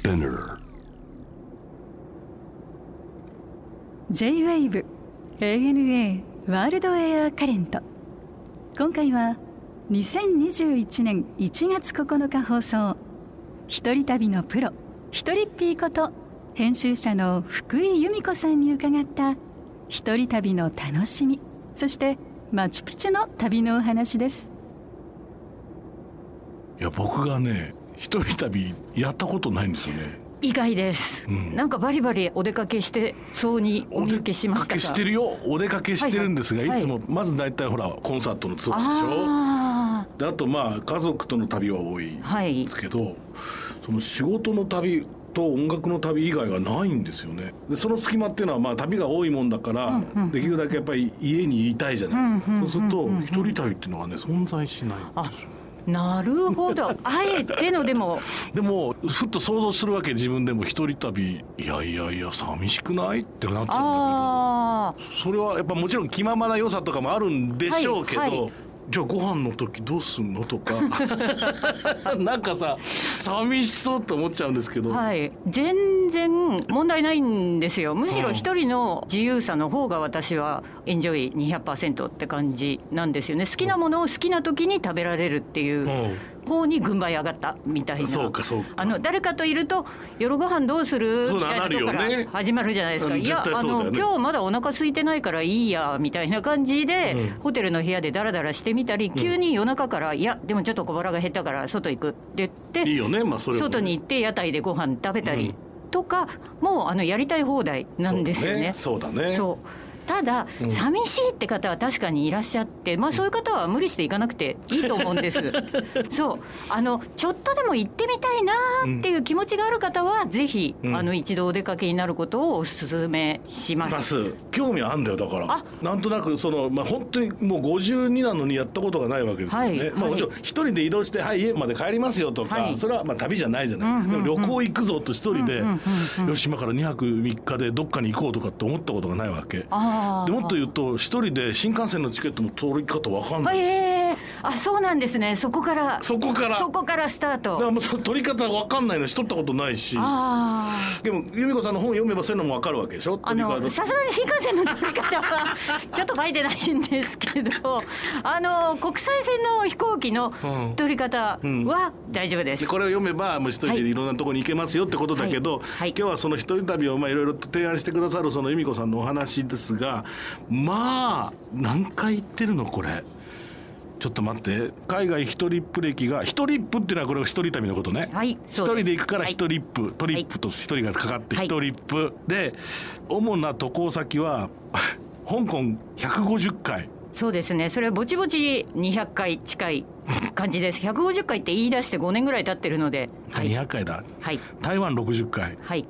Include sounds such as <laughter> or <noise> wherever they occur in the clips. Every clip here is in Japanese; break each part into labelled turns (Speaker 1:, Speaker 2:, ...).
Speaker 1: Spinner.
Speaker 2: J-WAVE ANA ワールドエアカレント。今回は2021年1月9日放送。一人旅のプロ一人っぴーこと編集者の福井由美子さんに伺った一人旅の楽しみそしてマチュピチュの旅のお話です。
Speaker 3: いや僕がね一人旅やったことないんですよね。
Speaker 4: 意外です、
Speaker 3: ん。
Speaker 4: なんかバリバリお出かけしてそうにお見受けしました
Speaker 3: してるよ。お出かけしてるんですが、
Speaker 4: はいはい。
Speaker 3: いつもまず大体ほらコンサートのツアーでしょ。
Speaker 4: あ
Speaker 3: であとまあ家族との旅は多いんですけど、その仕事の旅と音楽の旅以外はないんですよね。でその隙間っていうのはまあ旅が多いもんだから、できるだけやっぱり家にいたいじゃないですか、
Speaker 4: うんうん
Speaker 3: そうすると一人旅っていうのがね存在しないんですよ
Speaker 4: なるほど。<laughs> あえてのでも。
Speaker 3: でもふっと想像するわけ自分でも一人旅。いやいやいや寂しくないってなっちゃうんだけど。それはやっぱもちろん気ままな良さとかもあるんでしょうけど、
Speaker 4: はいはい
Speaker 3: じゃあご飯の時どうすんの？とか。<laughs> なんかさ寂しそうって思っちゃうんですけど、
Speaker 4: はい。全然問題ないんですよ。むしろ一人の自由さの方が私はエンジョイ200%って感じなんですよね。好きなものを好きな時に食べられるっていう
Speaker 3: うん
Speaker 4: 方に軍配上がったみたいな。
Speaker 3: そうかそうか。
Speaker 4: あの誰かといると夜ご飯どうする？みたいなとこから始まるじゃないですか、
Speaker 3: うん
Speaker 4: いや
Speaker 3: ね。
Speaker 4: の今日まだお腹空いてないからいいやみたいな感じで、
Speaker 3: うん。
Speaker 4: ホテルの部屋でダラダラしてみたり急に夜中から、いやでもちょっと小腹が減ったから外行くって言って
Speaker 3: いいよねまあそ
Speaker 4: 外に行って屋台でご飯食べたり
Speaker 3: うん。
Speaker 4: とか、もうあのやりたい放題なんですよね。
Speaker 3: そうだね。そうだね。
Speaker 4: そうただ、
Speaker 3: うん。
Speaker 4: 寂しいって方は確かにいらっしゃって、まあ、そういう方は無理して行かなくていいと思うんです。<laughs> そう。あのちょっとでも行ってみたいなっていう気持ちがある方は、ぜひ、
Speaker 3: うん。
Speaker 4: あの一度お出かけになることをお勧めします。
Speaker 3: 興味あんだよだから。
Speaker 4: あ。
Speaker 3: なんとなくその、まあ、本当にもう52なのにやったことがないわけですよね、まあ、
Speaker 4: はい。はい
Speaker 3: もちろん一人で移動して、はい、家まで帰りますよとか、
Speaker 4: はい。
Speaker 3: それはまあ旅じゃないじゃない、
Speaker 4: うんうんうん。
Speaker 3: でも旅行行くぞと一人で、
Speaker 4: うんうんうん
Speaker 3: よし今から2泊3日でどっかに行こうとかって思ったことがないわけ。
Speaker 4: あ
Speaker 3: もっと言うと一人で新幹線のチケットも取り方わかんない、
Speaker 4: えー、あそうなんですね。そこから。
Speaker 3: そこから。
Speaker 4: そこからスター
Speaker 3: だから
Speaker 4: ト
Speaker 3: もう取り方わかんないのし取ったことないし。でも由美子さんの本読めばそういうのもわかるわけでしょ？
Speaker 4: あさすがに新幹線の乗り方は <laughs> ちょっと書いてないんですけどあの国際線の飛行機の
Speaker 3: うん。
Speaker 4: 取り方は大丈夫です。
Speaker 3: でこれを読めばもう一人でい。ろんなところに行けますよってことだけど、
Speaker 4: はい。はい。
Speaker 3: 今日はその一人旅をまあいろいろと提案してくださるその由美子さんのお話ですがまあ何回行ってるのこれ？ちょっと待って。海外一人っぷ歴が一人っぷっていうのはこれ一人旅のことね。
Speaker 4: はい
Speaker 3: 一人で行くから一人っぷ、トリップと一人がかかって
Speaker 4: はい。
Speaker 3: 一人っぷ、で主な渡航先は <laughs> 香港150回。
Speaker 4: そうですね。それはぼちぼち200回近い感じです。150回って言い出して5年ぐらい経ってるので。はい。
Speaker 3: 200回だ。
Speaker 4: はい。
Speaker 3: 台湾60回。
Speaker 4: はい。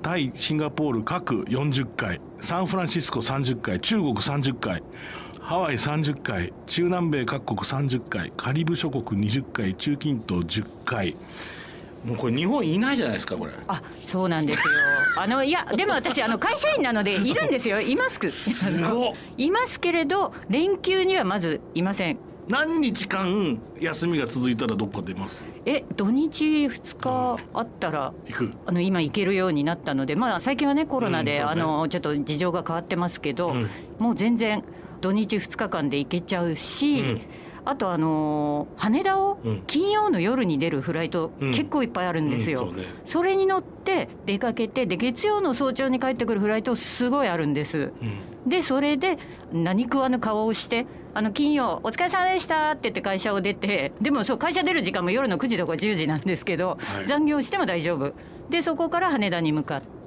Speaker 3: タイシンガポール各40回。サンフランシスコ30回。中国30回ハワイ30回中南米各国30回カリブ諸国20回中近東10回。もうこれ日本いないじゃないですかこれ。
Speaker 4: あそうなんですよ。<laughs> あのいやでも私あの会社員なのでいるんですよ。います
Speaker 3: すごっ。<laughs>
Speaker 4: いますけれど連休にはまずいません。
Speaker 3: 何日間休みが続いたらどっか出ます？
Speaker 4: え土日2日あったら
Speaker 3: 行く。
Speaker 4: あの今行けるようになったので、まあ、最近はねコロナで、
Speaker 3: うんね。
Speaker 4: あのちょっと事情が変わってますけど、
Speaker 3: うん。
Speaker 4: もう全然土日2日間で行けちゃうし、
Speaker 3: うん。
Speaker 4: あとあのー羽田を
Speaker 3: うん。
Speaker 4: 金曜の夜に出るフライト、
Speaker 3: うん。
Speaker 4: 結構いっぱいあるんですよ、
Speaker 3: うんそうね。
Speaker 4: それに乗って出かけてで月曜の早朝に帰ってくるフライトすごいあるんです。でそれで何食わぬ顔をして「あの金曜お疲れ様でした」って言って会社を出てでもそう会社出る時間も夜の9時とか10時なんですけど、
Speaker 3: はい。
Speaker 4: 残業しても大丈夫。でそこから羽田に向かって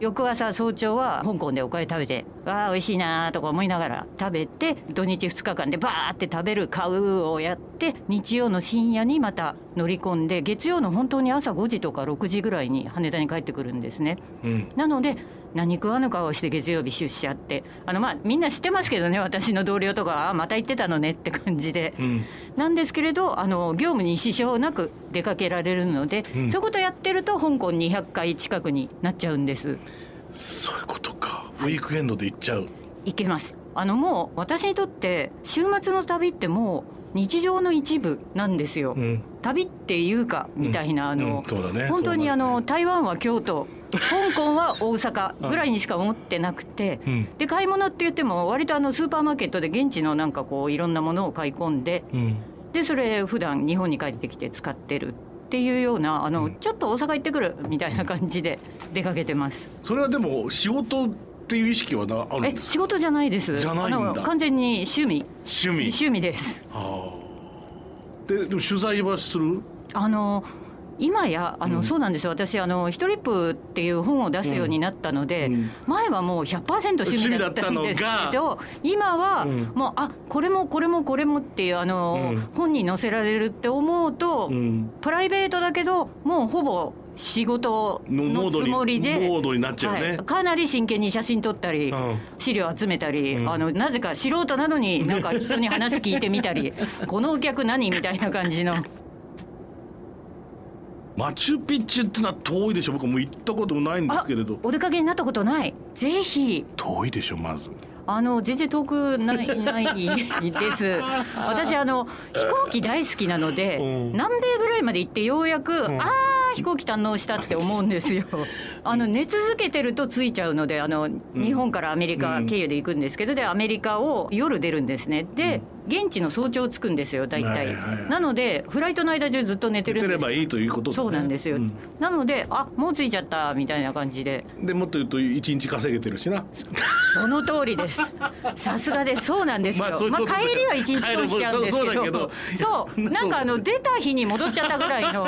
Speaker 4: 翌朝早朝は香港でおかゆ食べて「わあ美味しいな」とか思いながら食べて土日2日間でバーって食べる買うをやって日曜の深夜にまた乗り込んで月曜の本当に朝5時とか6時ぐらいに羽田に帰ってくるんですね。
Speaker 3: うん。
Speaker 4: なので何食わぬ顔をして月曜日出社ってあのまあみんな知ってますけどね私の同僚とかあまた行ってたのねって感じで、
Speaker 3: うん。
Speaker 4: なんですけれどあの業務に支障なく出かけられるので、
Speaker 3: うん。
Speaker 4: そういうことやってると香港200回近くになっちゃうんです
Speaker 3: そういうことか、ウィークエンドで行っちゃう。
Speaker 4: 行けます。あのもう私にとって週末の旅ってもう日常の一部なんですよ、
Speaker 3: うん。
Speaker 4: 旅っていうかみたいな、あの、
Speaker 3: うん。ね。
Speaker 4: 本当にあの、台湾は京都香港は大阪ぐらいにしか思ってなくて、
Speaker 3: うん。
Speaker 4: で買い物って言っても割とあのスーパーマーケットで現地のなんかこういろんなものを買い込んで
Speaker 3: うん。
Speaker 4: でそれ普段日本に帰ってきて使ってる。っていうようなあの、
Speaker 3: うん。
Speaker 4: ちょっと大阪行ってくるみたいな感じで出かけてます。
Speaker 3: それはでも仕事っていう意識はなあるん
Speaker 4: え仕事じゃないです。
Speaker 3: じゃないんだ。
Speaker 4: あの完全に趣味。
Speaker 3: 趣味。
Speaker 4: 趣味です。
Speaker 3: はあ。ででも取材はする？
Speaker 4: あの今やあの、
Speaker 3: うん。
Speaker 4: そうなんですよ。私あの「ヒトリップ」っていう本を出すようになったので、
Speaker 3: うん。
Speaker 4: 前はもう100%趣味だったんですけど今は
Speaker 3: うん。
Speaker 4: もうあこれもこれもこれもっていうあの、
Speaker 3: うん。
Speaker 4: 本に載せられるって思うと、
Speaker 3: うん。
Speaker 4: プライベートだけどもうほぼ仕事のつもりで
Speaker 3: モードになっちゃうね、
Speaker 4: はい、かなり真剣に写真撮ったり、
Speaker 3: うん。
Speaker 4: 資料集めたり、
Speaker 3: うん。
Speaker 4: あのなぜか素人なのになんか人に話聞いてみたり <laughs> このお客何みたいな感じの
Speaker 3: マチュピチュってのは遠いでしょ。僕もう行ったこともないんですけれど。
Speaker 4: お出かけになったことない。ぜひ。
Speaker 3: 遠いでしょまず。
Speaker 4: あの全然遠くないないです。<laughs> 私あの飛行機大好きなので、
Speaker 3: うん。
Speaker 4: 南米ぐらいまで行ってようやく、
Speaker 3: ん。
Speaker 4: ああ飛行機堪能したって思うんですよ。<laughs> あの寝続けてると着いちゃうのであの、日本からアメリカ経由で行くんですけどでアメリカを夜出るんですね。で、現地の早朝着くんですよ大体、
Speaker 3: はいはい。はい
Speaker 4: なのでフライトの間中ずっと寝てるんです。
Speaker 3: ればいいということ
Speaker 4: そうなんですよ、
Speaker 3: うん。
Speaker 4: なのであもう着いちゃったみたいな感じで。
Speaker 3: でもっと言うと一日稼げてるしな。
Speaker 4: その通りです。<laughs> さすがです。そうなんですよ。
Speaker 3: まあそういう
Speaker 4: まあ帰りは一日通しちゃうんですけど、
Speaker 3: そうだけど
Speaker 4: そう。なんかあの出た日に戻っちゃったぐらいの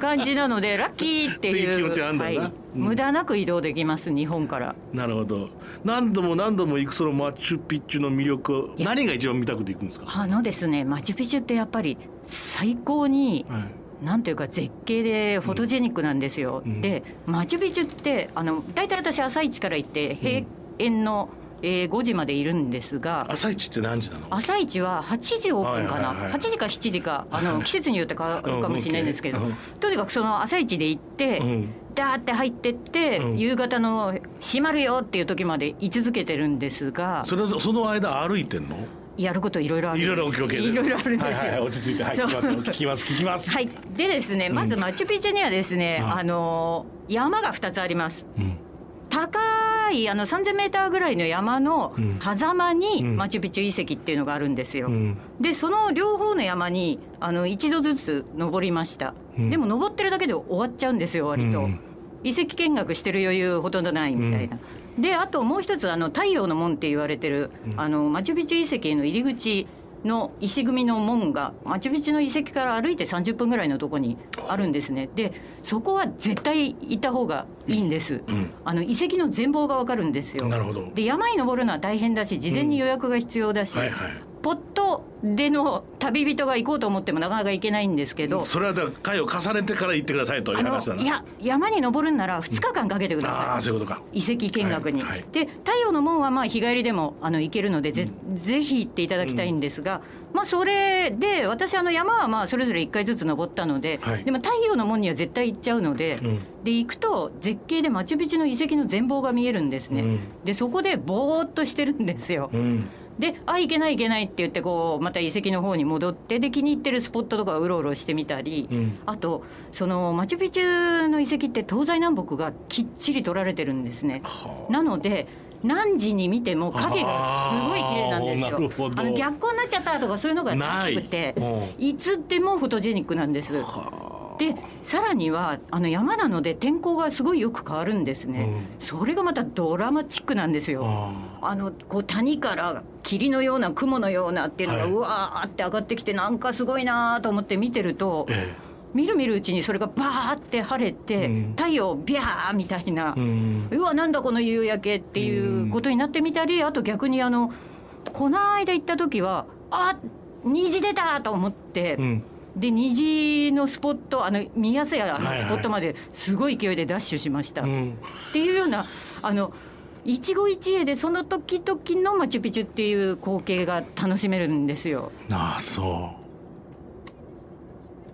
Speaker 4: 感じなのでラッキーっていう。<laughs>
Speaker 3: 気持ちはあんだよな。
Speaker 4: はい。
Speaker 3: うん
Speaker 4: 無駄なく移動できます日本から。
Speaker 3: なるほど。何度も何度も行くそのマチュピチュの魅力を何が一番見たくて行くんですか、
Speaker 4: あのですねマチュピチュってやっぱり最高に
Speaker 3: はい。
Speaker 4: なんていうか絶景でフォトジェニックなんですよ。
Speaker 3: うん。
Speaker 4: でマチュピチュってあの大体私朝一から行って閉園の、えー5時までいるんですが。
Speaker 3: 朝一って何時なの？
Speaker 4: 朝一は8時オープンかな、
Speaker 3: はいはいはい
Speaker 4: 8時か7時かあの季節によって変わるかもしれないんですけど、
Speaker 3: うん
Speaker 4: とにかくその朝一で行って、
Speaker 3: うん。
Speaker 4: ダーって入ってって、
Speaker 3: うん。
Speaker 4: 夕方の閉まるよっていう時まで居続けてるんですが。
Speaker 3: それその間歩いてんの？
Speaker 4: やることいろいろある
Speaker 3: いろいろお聞き
Speaker 4: いろいろあるんですよ。
Speaker 3: はいはい、落ち着いて。はい聞きます聞きます聞きます。
Speaker 4: はい、でですねまずマチュピチュにはですね、
Speaker 3: うん
Speaker 4: あの山が2つあります。
Speaker 3: うん
Speaker 4: 高いあの3000メーターぐらいの山の
Speaker 3: うん。
Speaker 4: 狭間に
Speaker 3: うん。
Speaker 4: マチュピチュ遺跡っていうのがあるんですよ。
Speaker 3: うん。
Speaker 4: でその両方の山にあの一度ずつ登りました、
Speaker 3: うん。
Speaker 4: でも登ってるだけで終わっちゃうんですよ割と、
Speaker 3: うん。
Speaker 4: 遺跡見学してる余裕ほとんどないみたいな、であともう一つあの太陽の門って言われてる、
Speaker 3: うん。
Speaker 4: あのマチュピチュ遺跡への入り口の石組みの門がマチュピチュの遺跡から歩いて30分ぐらいのとこにあるんですね。でそこは絶対行った方がいいんです、
Speaker 3: うん。
Speaker 4: あの遺跡の全貌がわかるんですよ。
Speaker 3: なるほど。
Speaker 4: で山に登るのは大変だし事前に予約が必要だし、
Speaker 3: はいはい。
Speaker 4: ポットでの旅人が行こうと思ってもなかなか行けないんですけど、
Speaker 3: それはだ回を重ねてから行ってくださいという話だな。い
Speaker 4: や山に登るんなら2日間かけてくだ
Speaker 3: あ
Speaker 4: さ
Speaker 3: あそういうことか。
Speaker 4: い、遺跡見学に。
Speaker 3: はいはい。
Speaker 4: で太陽の門はまあ日帰りでもあの行けるのでぜ,、ぜひ行っていただきたいんですが、まあ、それで私あの山はまあそれぞれ1回ずつ登ったので、
Speaker 3: はい。
Speaker 4: でも太陽の門には絶対行っちゃうので。
Speaker 3: うん。
Speaker 4: で行くと絶景でマチュピチュの遺跡の全貌が見えるんですね、
Speaker 3: うん。
Speaker 4: でそこでぼーっとしてるんですよ、
Speaker 3: うん
Speaker 4: であ行けない行けないって言ってこうまた遺跡の方に戻ってで気に入ってるスポットとかうろうろしてみたり、
Speaker 3: うん。
Speaker 4: あとそのマチュピチュの遺跡って東西南北がきっちり取られてるんですね。
Speaker 3: は
Speaker 4: なので何時に見ても影がすごい綺麗なんですよ。あの逆光になっちゃったとかそういうのがなくて
Speaker 3: い。
Speaker 4: つでもフォトジェニックなんです。でさらにはあの山なので天候がすごいよく変わるんですね、
Speaker 3: うん。
Speaker 4: それがまたドラマチックなんですよ。
Speaker 3: あ
Speaker 4: あ。のこう谷から霧のような雲のようなっていうのが、
Speaker 3: はい。う
Speaker 4: わーって上がってきてなんかすごいなーと思って見てると、
Speaker 3: え
Speaker 4: みるみるうちにそれがバーって晴れて、
Speaker 3: うん。
Speaker 4: 太陽ビャーみたいな、
Speaker 3: えうん。
Speaker 4: うわなんだこの夕焼けっていうことになってみたりあと逆にあのこの間行った時はあ虹出たと思って。
Speaker 3: うん
Speaker 4: で虹のスポットあの見やすいあの
Speaker 3: はいはい
Speaker 4: スポットまですごい勢いでダッシュしました、っ
Speaker 3: うん。
Speaker 4: ていうようなあの一期一会でその時々のマチュピチュっていう光景が楽しめるんですよ。
Speaker 3: ああそ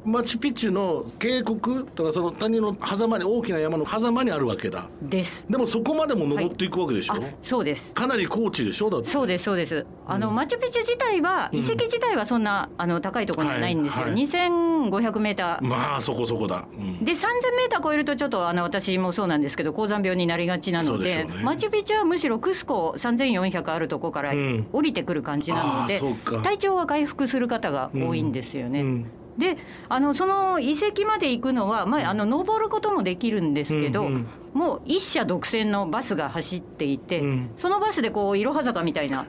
Speaker 3: マチュピチュの渓谷とかその谷の狭間に大きな山の狭間にあるわけだ。
Speaker 4: です。
Speaker 3: でもそこまでも登っていくわけでしょ、
Speaker 4: あそうです。
Speaker 3: かなり高地でしょ？だって。
Speaker 4: そうですそうです。あの、マチュピチュ自体は遺跡自体はそんなあの高いところにはないんですよ、
Speaker 3: はいはい。
Speaker 4: 2500メーター。
Speaker 3: まあそこそこだ、うん。
Speaker 4: で3000メーター超えるとちょっとあの私もそうなんですけど高山病になりがちなので
Speaker 3: ね
Speaker 4: マチュピチュはむしろクスコ3400あるとこから
Speaker 3: うん。
Speaker 4: 降りてくる感じなので、
Speaker 3: うか。
Speaker 4: 体調は回復する方が多いんですよね。
Speaker 3: うん
Speaker 4: であのその遺跡まで行くのは、まあ、あの登ることもできるんですけど、
Speaker 3: うんうん
Speaker 4: もう一社独占のバスが走っていて、
Speaker 3: うん。
Speaker 4: そのバスでこういろは坂みたいな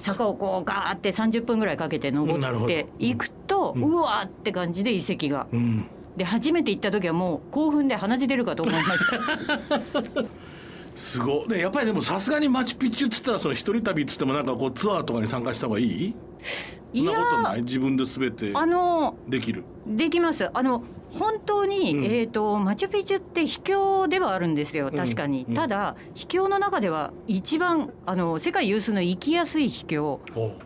Speaker 4: 坂をこうガーって30分ぐらいかけて登っていくと、うわーって感じで遺跡が。
Speaker 3: うん。
Speaker 4: で初めて行った時はもう興奮で鼻血出るかと思いました。
Speaker 3: すごい。でやっぱりでもさすがにマチュピチュっつったらその一人旅っつってもなんかこうツアーとかに参加した方がいい？そんなことない。自分で全て
Speaker 4: あの
Speaker 3: できる。
Speaker 4: できます。あの本当に、
Speaker 3: うん。
Speaker 4: えー、とマチュピチュって秘境ではあるんですよ。確かに、
Speaker 3: うん。
Speaker 4: ただ秘境の中では一番あの世界有数の行きやすい秘境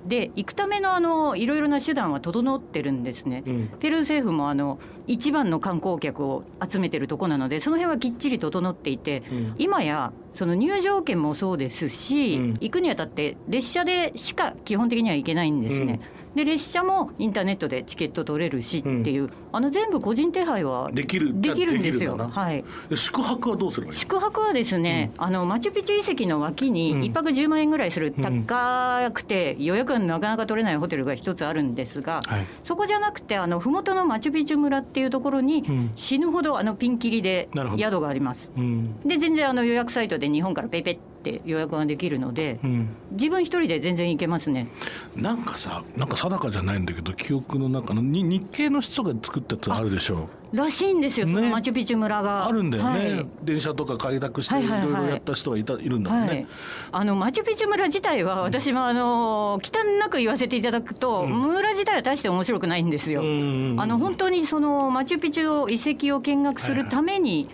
Speaker 4: で行くためのあのいろいろな手段は整ってるんですね、
Speaker 3: うん。
Speaker 4: ペルー政府もあの一番の観光客を集めてるとこなのでその辺はきっちり整っていて、
Speaker 3: うん。
Speaker 4: 今やその入場券もそうですし、
Speaker 3: うん。
Speaker 4: 行くにあたって列車でしか基本的には行けないんですね。で列車もインターネットでチケット取れるしっていう、あの全部個人手配は
Speaker 3: できる
Speaker 4: できるんですよ。はい。
Speaker 3: で宿泊はどうすればいい
Speaker 4: 宿泊はですね、あのマチュピチュ遺跡の脇
Speaker 3: うん。
Speaker 4: に一泊10万円ぐらいする
Speaker 3: うん
Speaker 4: 高くて予約がなかなか取れないホテルが一つあるんですが、
Speaker 3: はい。
Speaker 4: そこじゃなくてあの麓のマチュピチュ村っていうところに
Speaker 3: うん。
Speaker 4: 死ぬほどあのピンキリで宿があります。
Speaker 3: うん。
Speaker 4: で全然あの予約サイトで日本からペイペイって予約ができるので
Speaker 3: うん
Speaker 4: 自分一人で全然行けますね。
Speaker 3: なんかさなんか定かじゃないんだけど記憶の中のに日系の人が作ったやつあるでしょ
Speaker 4: らしいんですよ、その
Speaker 3: ね。
Speaker 4: マチュピチュ村が。
Speaker 3: あるんだよね、
Speaker 4: はい。
Speaker 3: 電車とか開拓してい
Speaker 4: はいはいはい。
Speaker 3: ろいろやった人がいたいるんだもんね、
Speaker 4: はい、あのマチュピチュ村自体は私もあの忌憚なく言わせていただくと、村自体は大して面白くないんですよ。
Speaker 3: うん
Speaker 4: あの本当にそのマチュピチュ遺跡を見学するために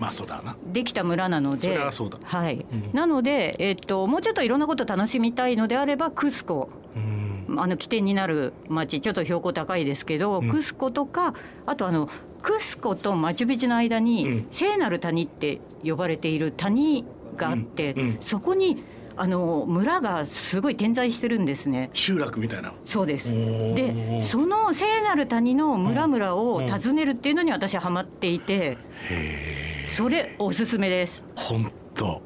Speaker 4: できた村なので、
Speaker 3: それは
Speaker 4: い。
Speaker 3: うん。
Speaker 4: なので、えっと、もうちょっといろんなこと楽しみたいのであればクスコ。
Speaker 3: うん。
Speaker 4: あの起点になる町ちょっと標高高いですけど、
Speaker 3: うん。
Speaker 4: クスコとかあとあのクスコとマチュピチュの間に、
Speaker 3: うん。
Speaker 4: 聖なる谷って呼ばれている谷があって、
Speaker 3: うん。うん。
Speaker 4: そこにあの村がすごい点在してるんですね。
Speaker 3: 集落みたいな。
Speaker 4: そうです。でその聖なる谷の村々を訪ねるっていうのに私はハマっていて
Speaker 3: へえ
Speaker 4: それおすすめです。
Speaker 3: 本当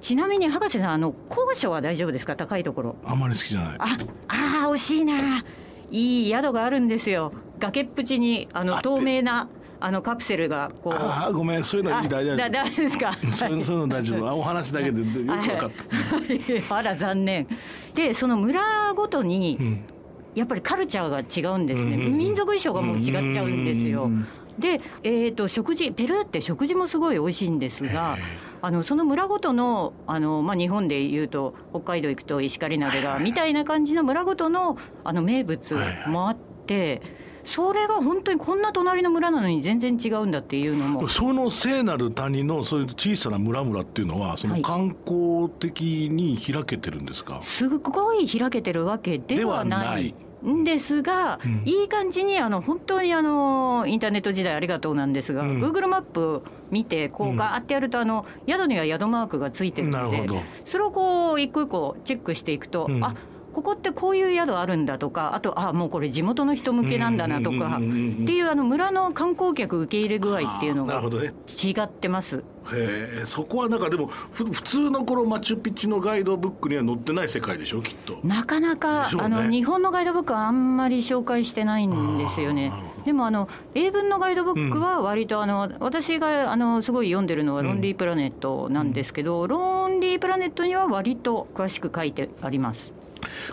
Speaker 4: ちなみに博士さんあの高所は大丈夫ですか？高いところ。
Speaker 3: あんまり好きじゃない。
Speaker 4: ああー惜しいな。いい宿があるんですよ崖っぷちにあの透明なあのカプセルがこう。
Speaker 3: ああごめんそういうの
Speaker 4: あ
Speaker 3: 大丈
Speaker 4: だダメですか。
Speaker 3: 夫そうい。うのそういうの大丈夫。あお話だけでよく分かった、
Speaker 4: は <laughs> いあら残念。でその村ごとに
Speaker 3: うん。
Speaker 4: やっぱりカルチャーが違うんですね、
Speaker 3: うんうんうん。
Speaker 4: 民族衣装がもう違っちゃうんですよ、
Speaker 3: うん
Speaker 4: で、えー、と食事ペルーって食事もすごい美味しいんですがあのその村ごとのあの、まあ、日本でいうと北海道行くと石狩鍋がみたいな感じの村ごとのあの名物もあってそれが本当にこんな隣の村なのに全然違うんだっていうのも。
Speaker 3: その聖なる谷のそういう小さな村々っていうのはその
Speaker 4: はい
Speaker 3: 観光的に開けてるんですか、
Speaker 4: すごい開けてるわけではな
Speaker 3: い。
Speaker 4: い。んですが、
Speaker 3: うん。
Speaker 4: いい感じにあの本当にあのインターネット時代ありがとうなんですが、
Speaker 3: うん。
Speaker 4: Google マップ見てこ
Speaker 3: う
Speaker 4: うん。ガーってやるとあの宿には宿マークがついてるので
Speaker 3: なるほど。
Speaker 4: それをこう一個一個チェックしていくと、
Speaker 3: うん。
Speaker 4: あここってこういう宿あるんだとかあとあもうこれ地元の人向けなんだなとか
Speaker 3: うんうんうんうんうん。
Speaker 4: っていうあの村の観光客受け入れ具合っていうのが違ってます。
Speaker 3: へえそこはなんかでもふ普通のこのマチュピチュのガイドブックには載ってない世界でしょきっと。
Speaker 4: なかなか、
Speaker 3: ね。
Speaker 4: あの日本のガイドブックはあんまり紹介してないんですよね。でもあの英文のガイドブックは割とあの、私があのすごい読んでるのは「
Speaker 3: うん
Speaker 4: ロンリープラネット」なんですけど、ロンリープラネットには割と詳しく書いてあります。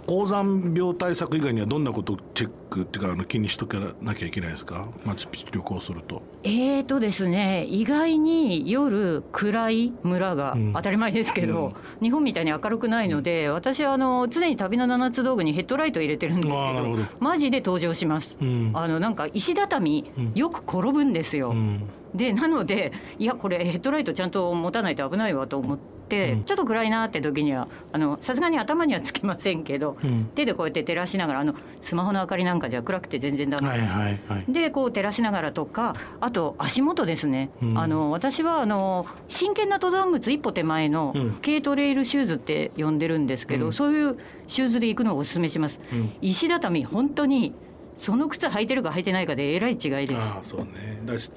Speaker 3: 高山病対策以外にはどんなことをチェックっていうかあの気にしとかなきゃいけないですか？マチュピチュ旅行すると。
Speaker 4: えーとですね、意外に夜暗い村が
Speaker 3: うん。
Speaker 4: 当たり前ですけど、日本みたいに明るくないので私はあの常に旅の七つ道具にヘッドライト入れてるんですけど。マジで登場します、
Speaker 3: うん。
Speaker 4: あのなんか石畳
Speaker 3: うん。
Speaker 4: よく転ぶんですよ、
Speaker 3: うん
Speaker 4: でなのでいやこれヘッドライトちゃんと持たないと危ないわと思って、
Speaker 3: うん。
Speaker 4: ちょっと暗いなって時にはあのさすがに頭にはつけませんけど、
Speaker 3: うん。
Speaker 4: 手でこうやって照らしながらあのスマホの明かりなんかじゃ暗くて全然ダメです。
Speaker 3: はいはいはい。
Speaker 4: でこう照らしながらとかあと足元ですね、
Speaker 3: うん。
Speaker 4: あの私はあの真剣な登山靴一歩手前の
Speaker 3: うん。
Speaker 4: 軽トレイルシューズって呼んでるんですけど、
Speaker 3: うん。
Speaker 4: そういうシューズで行くのをお勧めします、
Speaker 3: うん。
Speaker 4: 石畳本当にその靴履いてるか履いてないかでえらい違いです。
Speaker 3: ああそうね。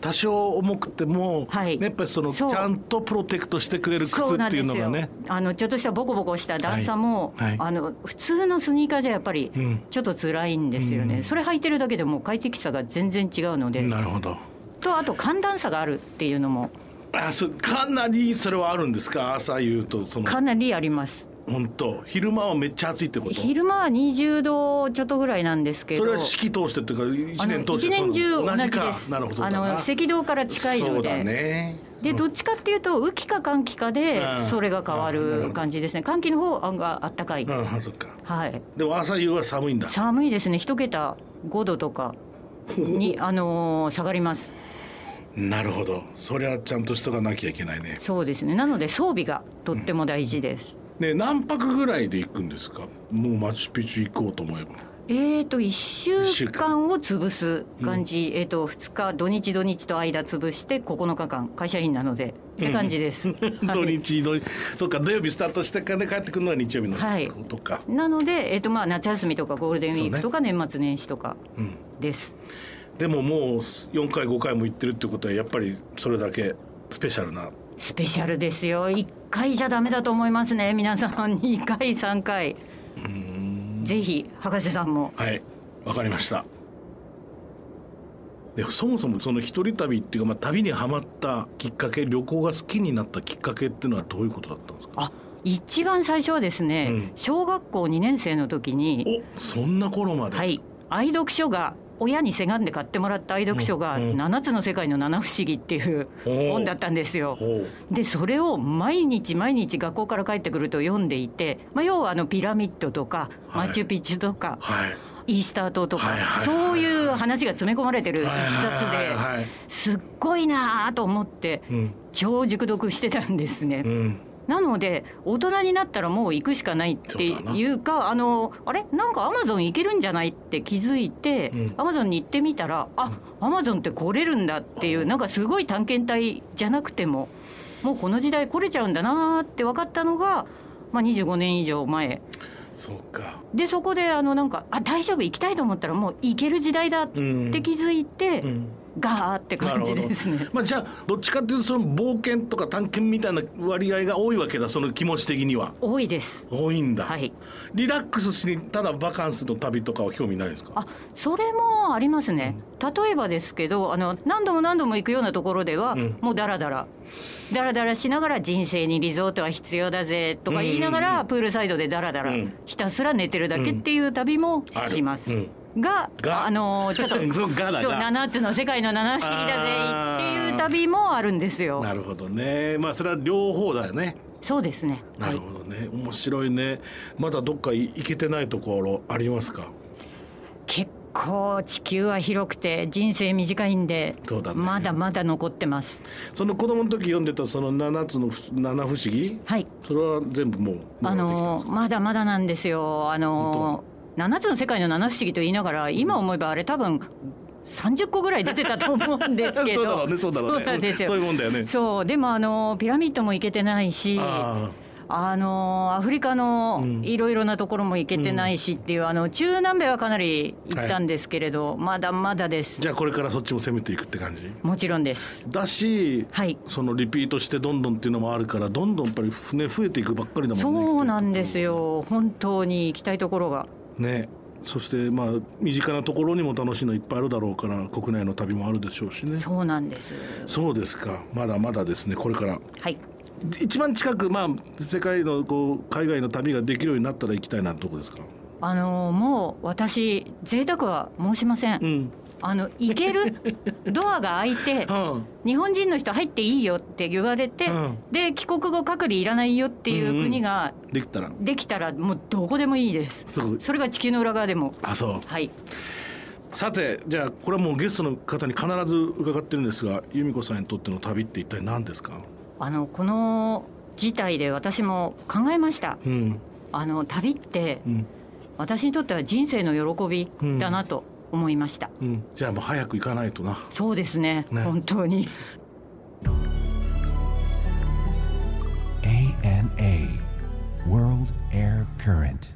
Speaker 3: 多少重くても、
Speaker 4: はい。
Speaker 3: やっぱりそのちゃんとプロテクトしてくれる靴っていうのがね。
Speaker 4: あのちょっとしたボコボコした段差も、
Speaker 3: はい。はい。
Speaker 4: あの普通のスニーカーじゃやっぱり
Speaker 3: うん。
Speaker 4: ちょっと辛いんですよね、
Speaker 3: うん。
Speaker 4: それ履いてるだけでもう快適さが全然違うので、
Speaker 3: なるほど。
Speaker 4: とあと寒暖差があるっていうのも。
Speaker 3: あそかなりそれはあるんですか？朝言うとその。
Speaker 4: かなりあります
Speaker 3: 本当昼間はめっちゃ暑いってこと？
Speaker 4: 昼間は20度ちょっとぐらいなんですけど。
Speaker 3: それは四季通してっていうか一
Speaker 4: あの
Speaker 3: 年通して
Speaker 4: 一年中同じ
Speaker 3: か。なるほど。
Speaker 4: あの赤道から近い
Speaker 3: そうだ
Speaker 4: ので、
Speaker 3: ね
Speaker 4: でどっちかっていうと雨季か寒季かで
Speaker 3: うん。
Speaker 4: それが変わ
Speaker 3: る
Speaker 4: 感じですね。寒気の方があったかい、
Speaker 3: うんあそっか。
Speaker 4: はい。
Speaker 3: でも朝夕は寒いんだ。
Speaker 4: 寒いですね。一桁5度とかに <laughs> あのー下がります。
Speaker 3: なるほど。それはちゃんとしとかなきゃいけないね。
Speaker 4: そうですね。なので装備がとっても大事です、
Speaker 3: ね何泊ぐらいで行くんですか？もうマチュピチュ行こうと思えば。
Speaker 4: えーと1
Speaker 3: 週
Speaker 4: 週
Speaker 3: 間
Speaker 4: 間を潰す感じ、えーと2日土日土日と間潰して9日間会社員なのでって感じです、<laughs>
Speaker 3: 土日土日。そっか土曜日スタートしてから帰ってくるのは日曜日の
Speaker 4: はい。
Speaker 3: ことか、
Speaker 4: なので、えーとまあ、夏休みとかゴールデンウィークとか年末年始とか
Speaker 3: うん。
Speaker 4: です、
Speaker 3: でももう4回5回も行ってるってことはやっぱりそれだけスペシャルな。
Speaker 4: スペシャルですよ。1回じゃダメだと思いますね。皆さん2回3回。ぜひ博士さんも。
Speaker 3: はい。わかりました。でそもそもその一人旅っていうか、まあ、旅にはまったきっかけ旅行が好きになったきっかけっていうのはどういうことだったんですか？
Speaker 4: あ一番最初はですね、
Speaker 3: うん。
Speaker 4: 小学校2年生の時に。
Speaker 3: おそんな頃まで、
Speaker 4: はい。愛読書が親にせがんで買ってもらった愛読書が
Speaker 3: うんうん「
Speaker 4: 七つの世界の七不思議」っていう本だったんですよ。
Speaker 3: ほ
Speaker 4: でそれを毎日毎日学校から帰ってくると読んでいて、まあ、要はあのピラミッドとか
Speaker 3: はい。
Speaker 4: マチュピチュとか、
Speaker 3: うはい。
Speaker 4: イースター島とか、
Speaker 3: はい
Speaker 4: そういう話が詰め込まれてる一冊ですっごいなあと思って
Speaker 3: うん。
Speaker 4: 超熟読してたんですね。
Speaker 3: うん
Speaker 4: なので大人になったらもう行くしかないっていうかあのあれ？なんかアマゾン行けるんじゃないって気づいて、
Speaker 3: うん。
Speaker 4: アマゾンに行ってみたらあアマゾンって来れるんだっていうなんかすごい探検隊じゃなくてももうこの時代来れちゃうんだなって分かったのが、まあ、25年以上前。
Speaker 3: そうか。
Speaker 4: でそこであのなんかあ大丈夫行きたいと思ったらもう行ける時代だっ
Speaker 3: うん。
Speaker 4: て気づいて、
Speaker 3: うん
Speaker 4: ガーって感じですね。
Speaker 3: まあ、じゃあどっちかっていうとその冒険とか探検みたいな割合が多いわけだその気持ち的には。
Speaker 4: 多いです。
Speaker 3: 多いんだ、
Speaker 4: はい。
Speaker 3: リラックスしにただバカンスの旅とかは興味ないですか？
Speaker 4: あそれもありますね、例えばですけどあの何度も何度も行くようなところでは、
Speaker 3: うん。
Speaker 4: もうダラダラ。ダラダラしながら人生にリゾートは必要だぜとか言いながら、
Speaker 3: うん。うん。うん
Speaker 4: プールサイドでダラダラ、
Speaker 3: うん。
Speaker 4: ひたすら寝てるだけっていう旅もします。
Speaker 3: うん
Speaker 4: が
Speaker 3: が？
Speaker 4: あのちょっと <laughs>
Speaker 3: そうがだ
Speaker 4: そう
Speaker 3: が
Speaker 4: 7つの世界の七不思議だぜっていう旅もあるんですよ。
Speaker 3: なるほどね。まあそれは両方だよね。
Speaker 4: そうですね。
Speaker 3: なる
Speaker 4: はい
Speaker 3: ほどね、面白いね。まだどっか行けてないところありますか？
Speaker 4: 結構地球は広くて人生短いんで、
Speaker 3: ね。
Speaker 4: まだまだ残ってます。
Speaker 3: その子供の時読んでたその7つの不七不思議？
Speaker 4: はい。
Speaker 3: それは全部もう
Speaker 4: あのまだまだなんですよ。あの七つの世界の七不思議と言いながら今思えばあれ多分30個ぐらい出てたと思うんですけど。<laughs>
Speaker 3: そうだろうねそうだろうね。
Speaker 4: そう
Speaker 3: いうもんだよね。
Speaker 4: そう。でもあのピラミッドも行けてないしあ
Speaker 3: あ。
Speaker 4: のアフリカの
Speaker 3: うん。
Speaker 4: いろいろなところも行けてないしっていう、あの中南米はかなり行ったんですけれど、まだまだです。
Speaker 3: あじゃあこれからそっちも攻めていくって感じ？
Speaker 4: もちろんです。
Speaker 3: だし
Speaker 4: はい。
Speaker 3: そのリピートしてどんどんっていうのもあるからどんどんやっぱりね増えていくばっかりだもんね
Speaker 4: そうなんですよ。本当に行きたいところが
Speaker 3: ねそしてまあ身近なところにも楽しいのいっぱいあるだろうから国内の旅もあるでしょうしね。
Speaker 4: そうなんです。
Speaker 3: そうですか。まだまだですね。これから。
Speaker 4: はい。
Speaker 3: 一番近くまあ世界のこう海外の旅ができるようになったら行きたいなとこですか？
Speaker 4: あのもう私贅沢は申しません、
Speaker 3: うん
Speaker 4: あの行ける <laughs> ドアが開いて
Speaker 3: うん。
Speaker 4: 日本人の人入っていいよって言われて、
Speaker 3: うん。
Speaker 4: で帰国後隔離いらないよっていう国が
Speaker 3: できたら。
Speaker 4: できたらもうどこでもいいです。それが地球の裏側でも。
Speaker 3: あそう。
Speaker 4: はい。
Speaker 3: さてじゃあこれはもうゲストの方に必ず伺ってるんですが由美子さんにとっての旅って一体何ですか？
Speaker 4: あのこの事態で私も考えました。
Speaker 3: うん。
Speaker 4: あの旅って
Speaker 3: うん。
Speaker 4: 私にとっては人生の喜びだなと思いました、
Speaker 3: うん。じゃあもう早く行かないとな。
Speaker 4: そうですね。
Speaker 3: ね。
Speaker 4: 本当に。
Speaker 1: ANA World Air Current